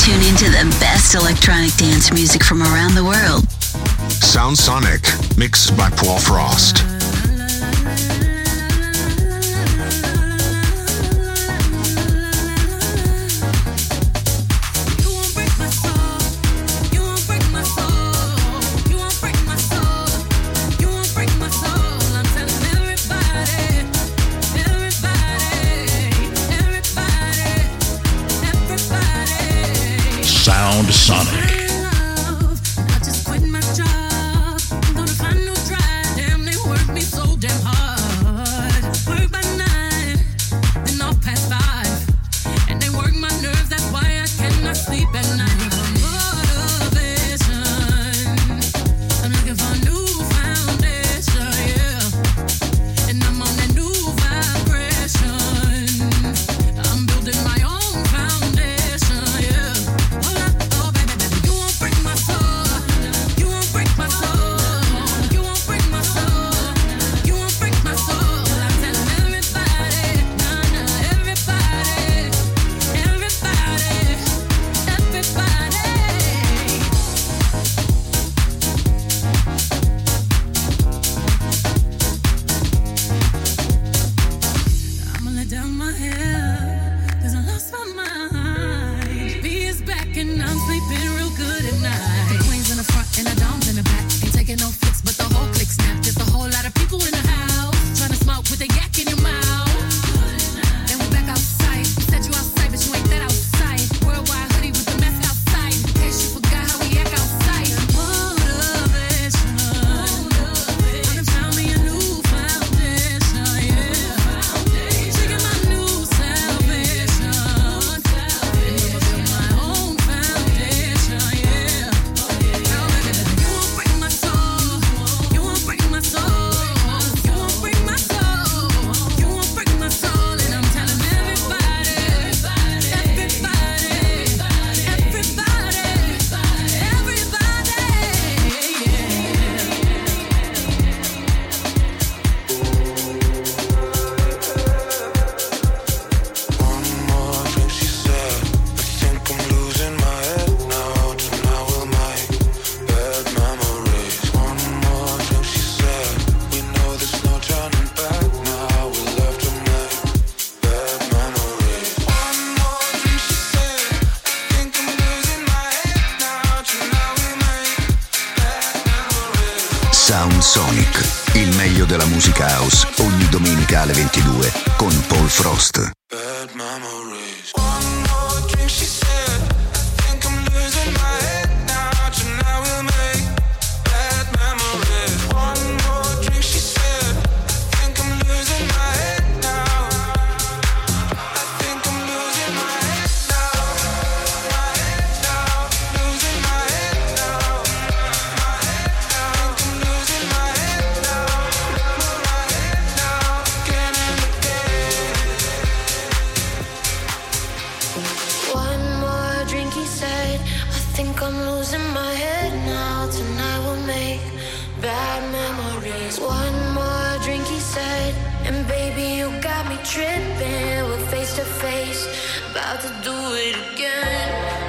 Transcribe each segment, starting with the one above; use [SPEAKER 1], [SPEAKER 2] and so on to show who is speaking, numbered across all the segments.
[SPEAKER 1] Tune into the best electronic dance music from around the world.
[SPEAKER 2] Sound Sonic, mixed by Paul Frost.
[SPEAKER 3] One more drink, he said, and baby, you got me tripping. We're face to face, about to do it again.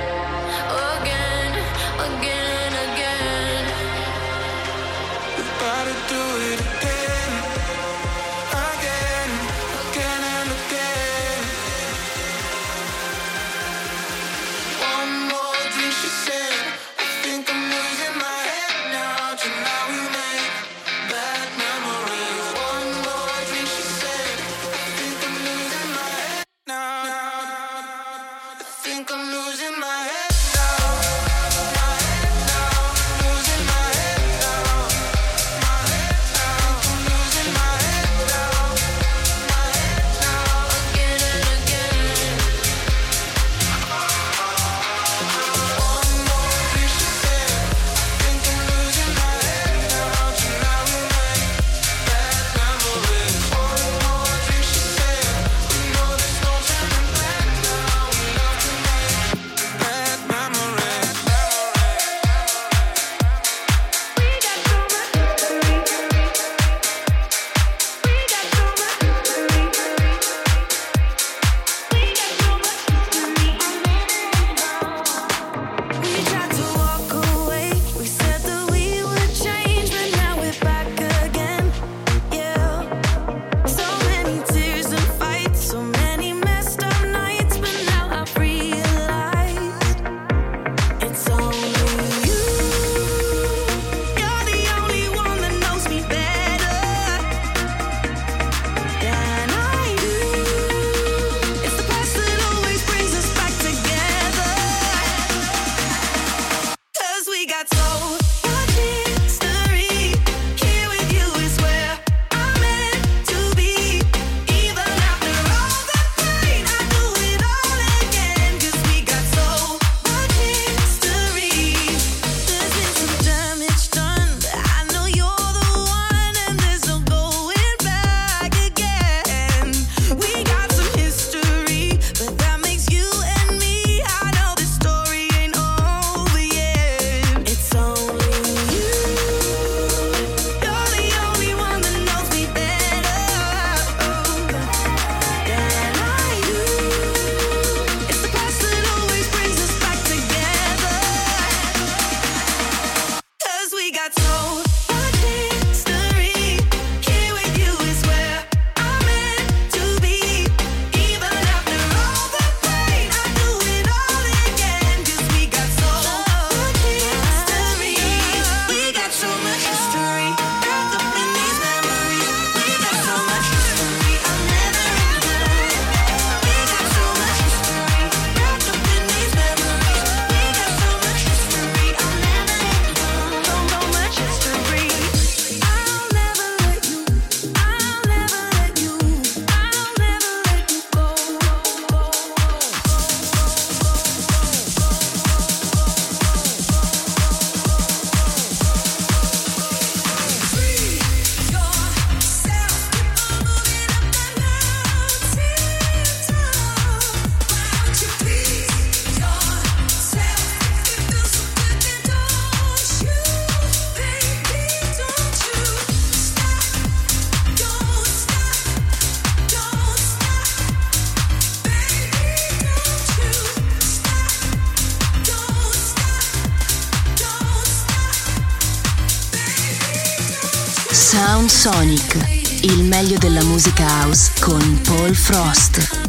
[SPEAKER 3] Sonic, il meglio della musica house con Paul Frost.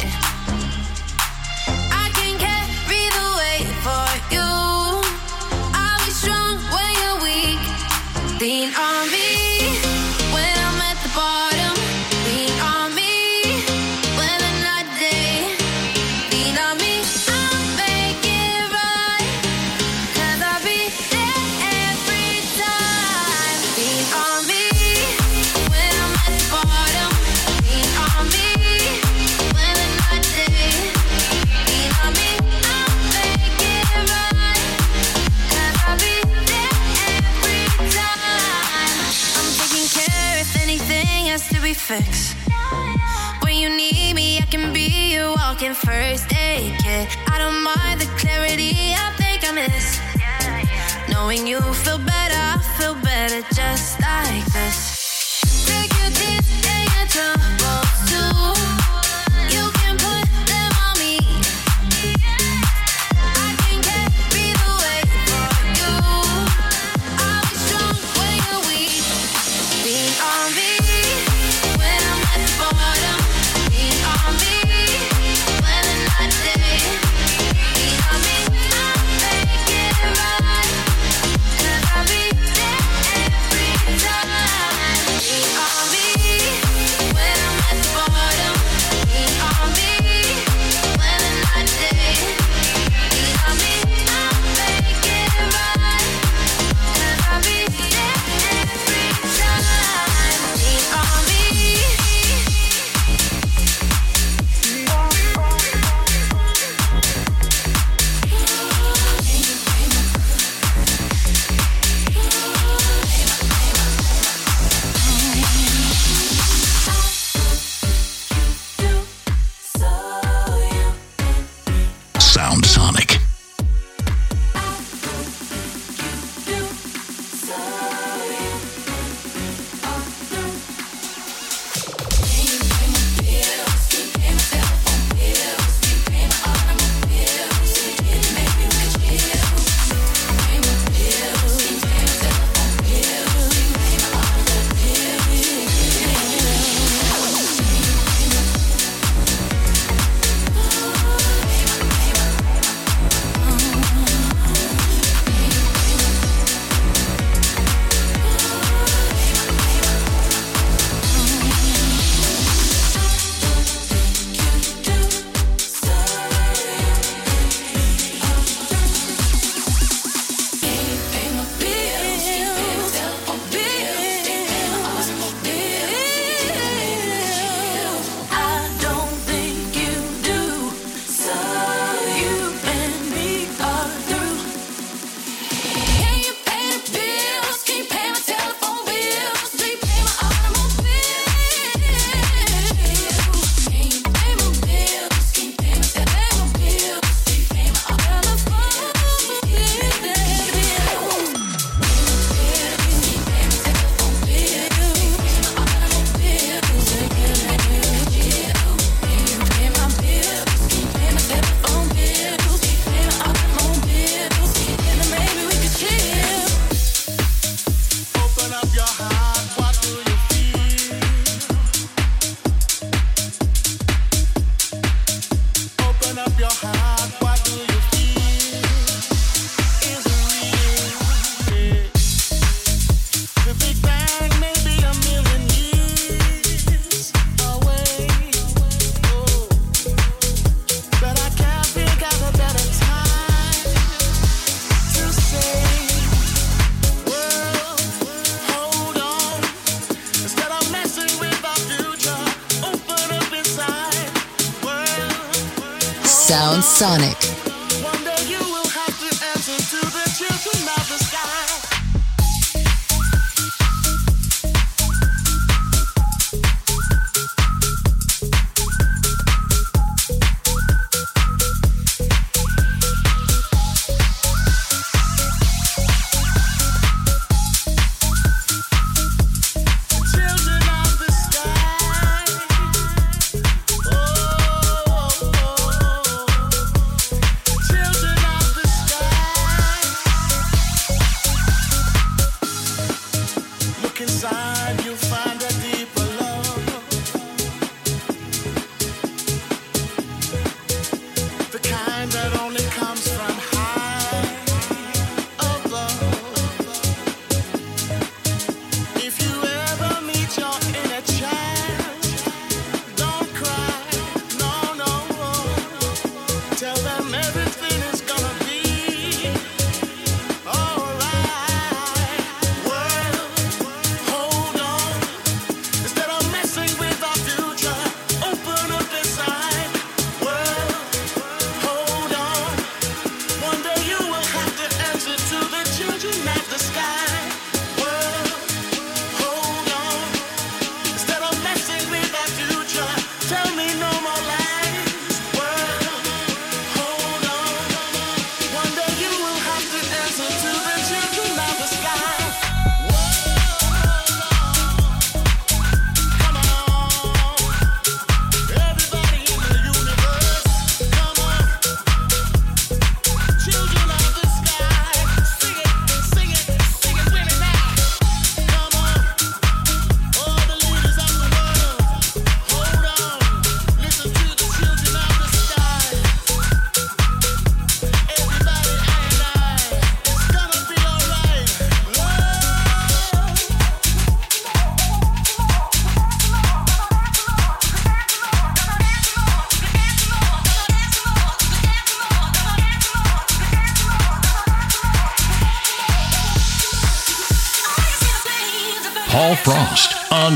[SPEAKER 3] fix. When you need me, I can be your walking first aid kit. I don't mind the clarity I think I miss. Knowing you feel better, I feel better just like this. Take your tears and your troubles too.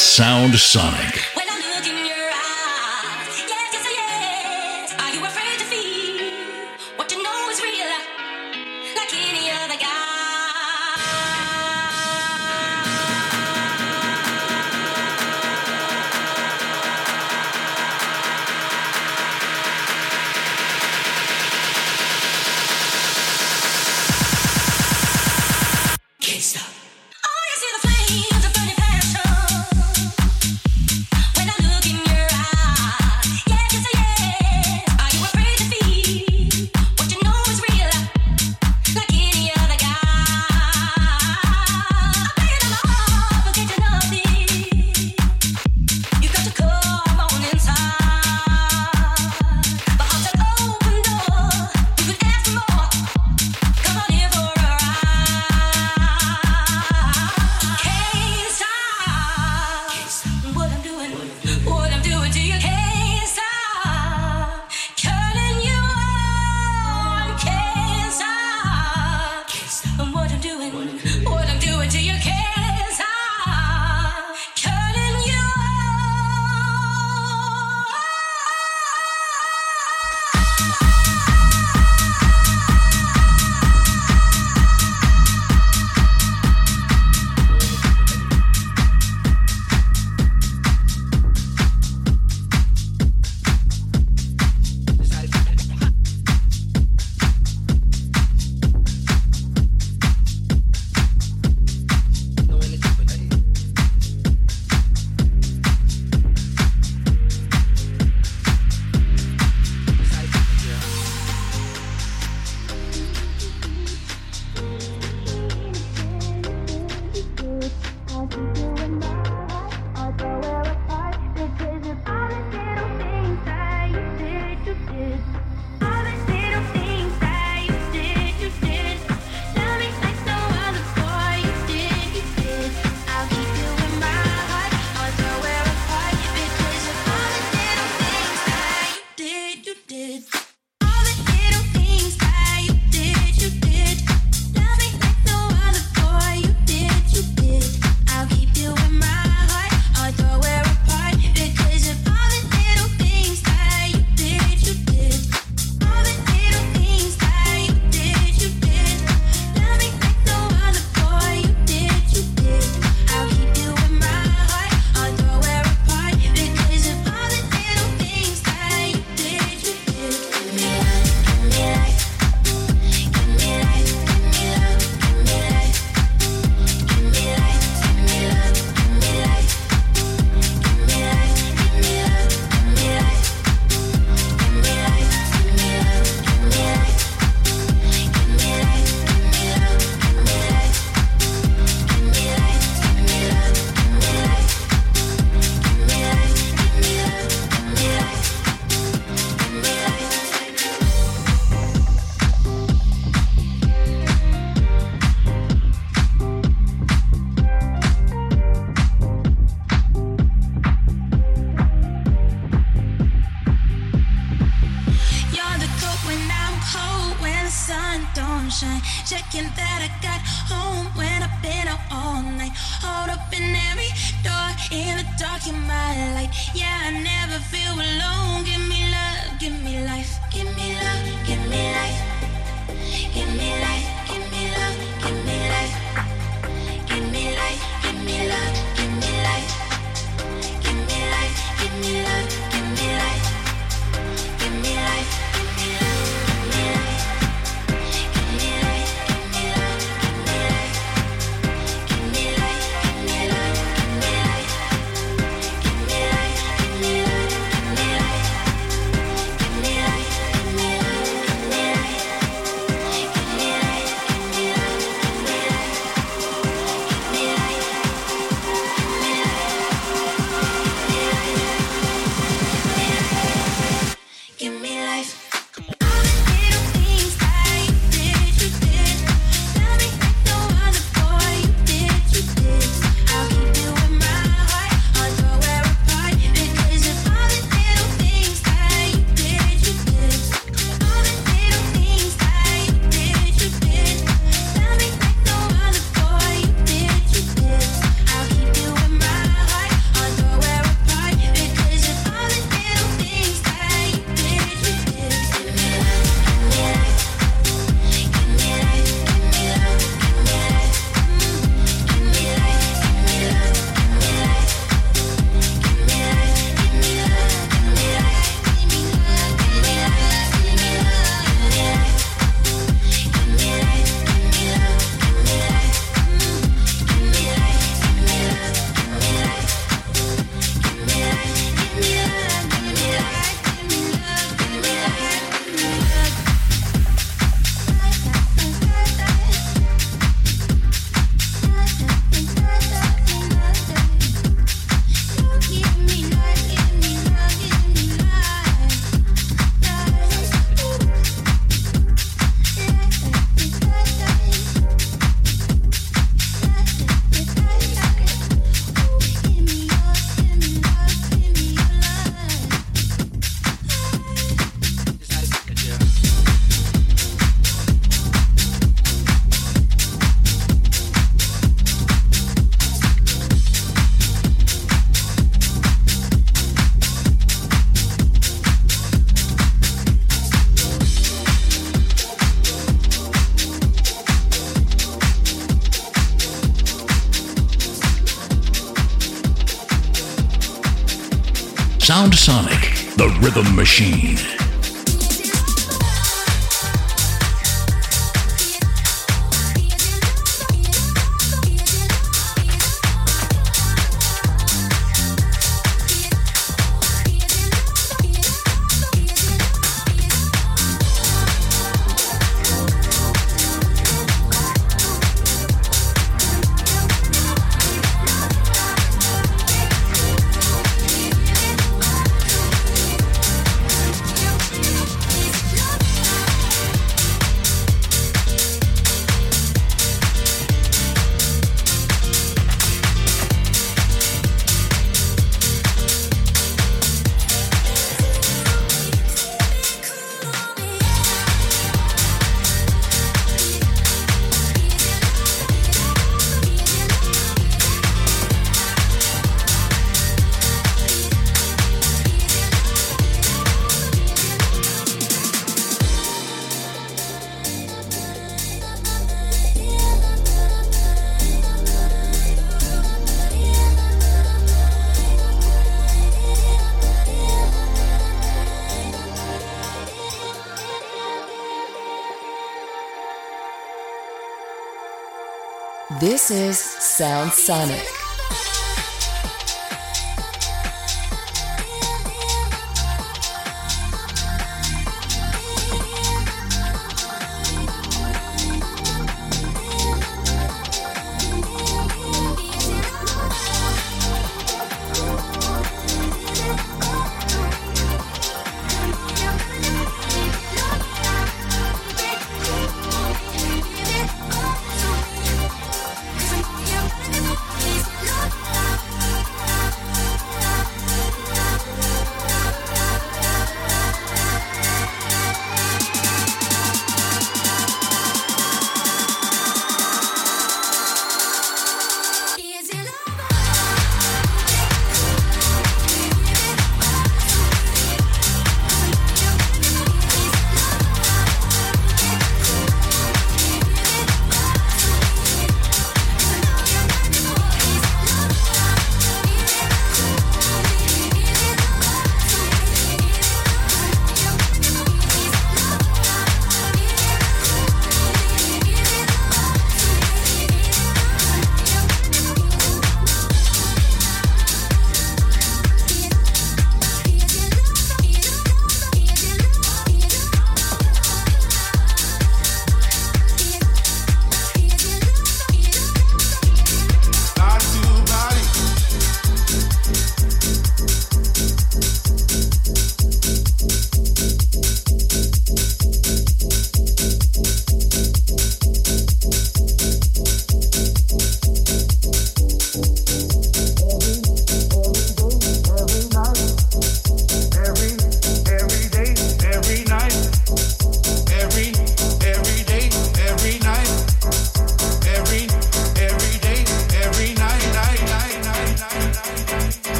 [SPEAKER 4] Sound Sonic. Rhythm machine.
[SPEAKER 5] This is Sound Sonic.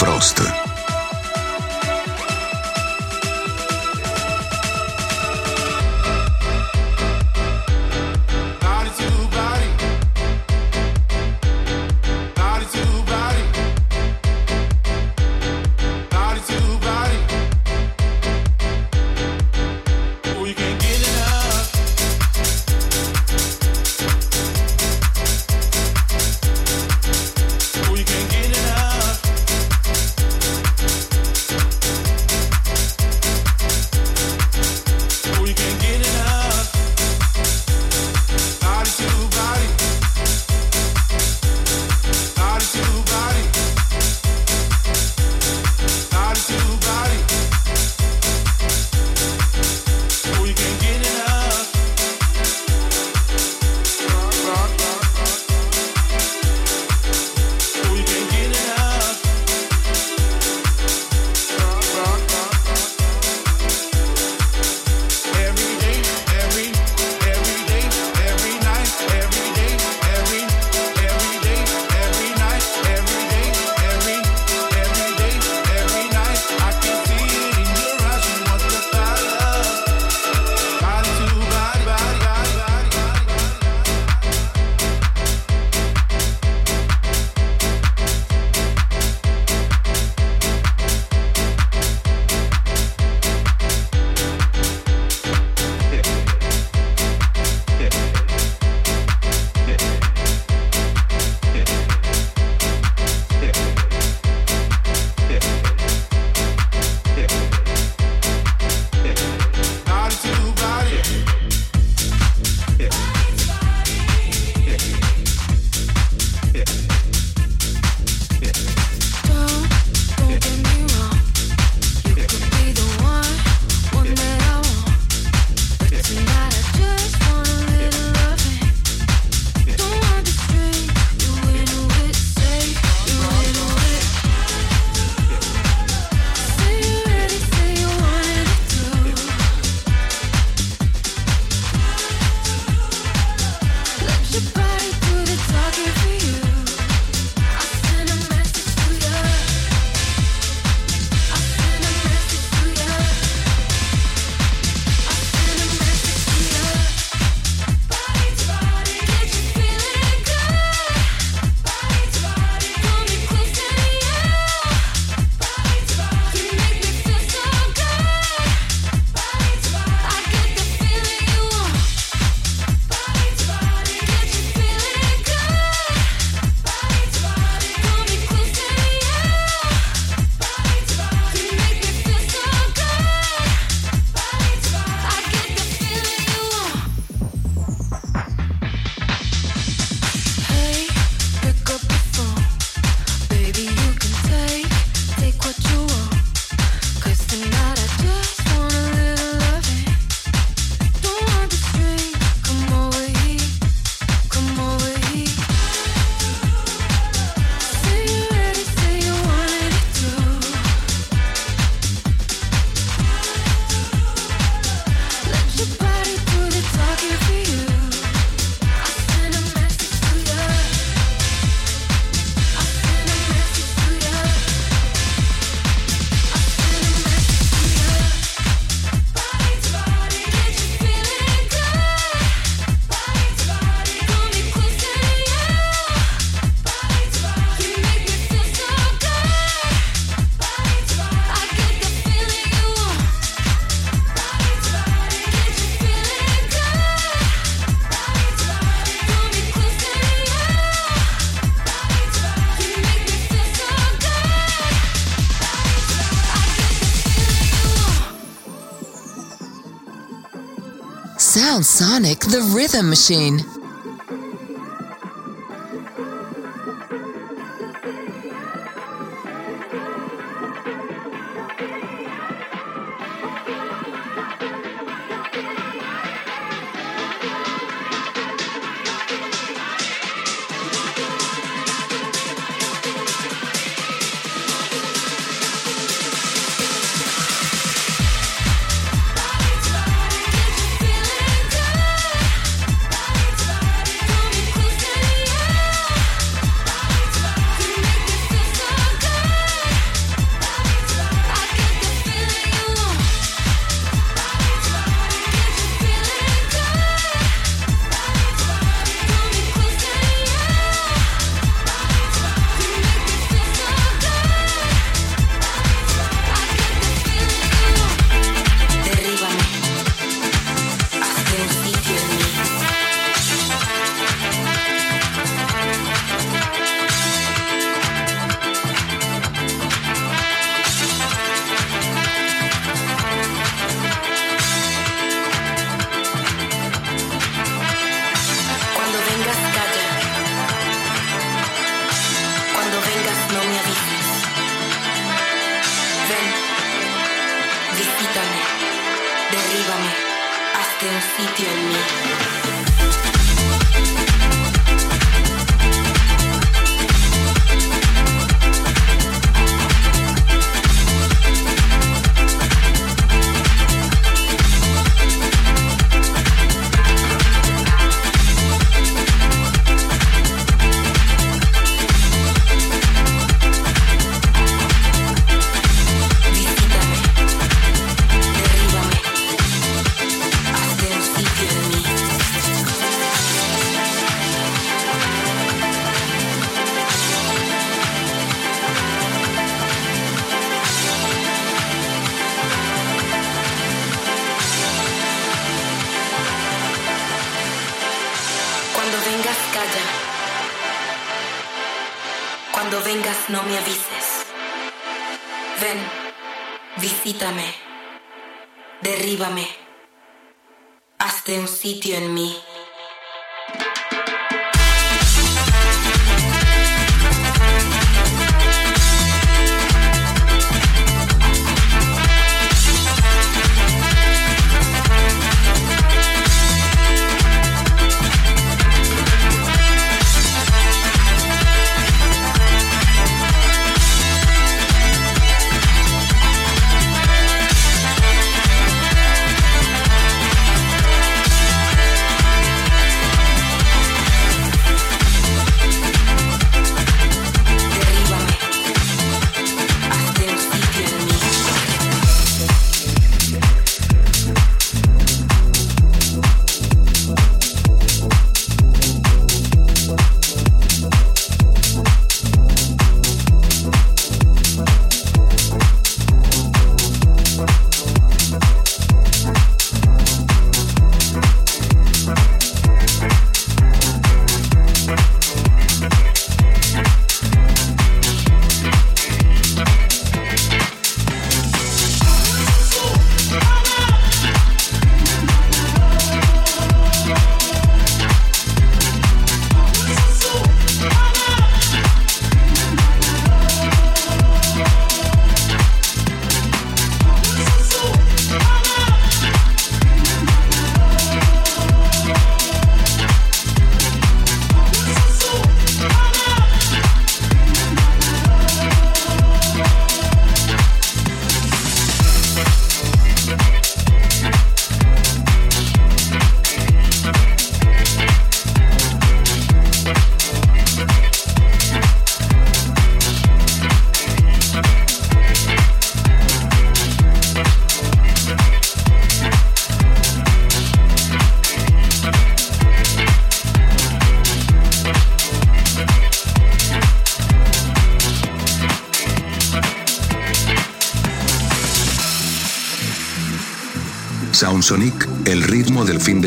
[SPEAKER 6] Con
[SPEAKER 5] Frost. Sonic the Rhythm Machine.
[SPEAKER 7] Sitio en mí.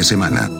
[SPEAKER 6] Semana.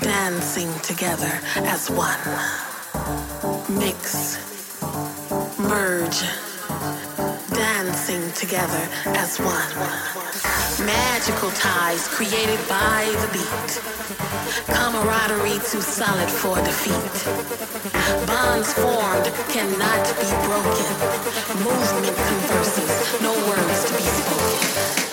[SPEAKER 8] dancing together as one. Mix, merge, dancing together as one. Magical ties created by the beat. Camaraderie too solid for defeat. Bonds formed cannot be broken. Movement converses, no words to be spoken.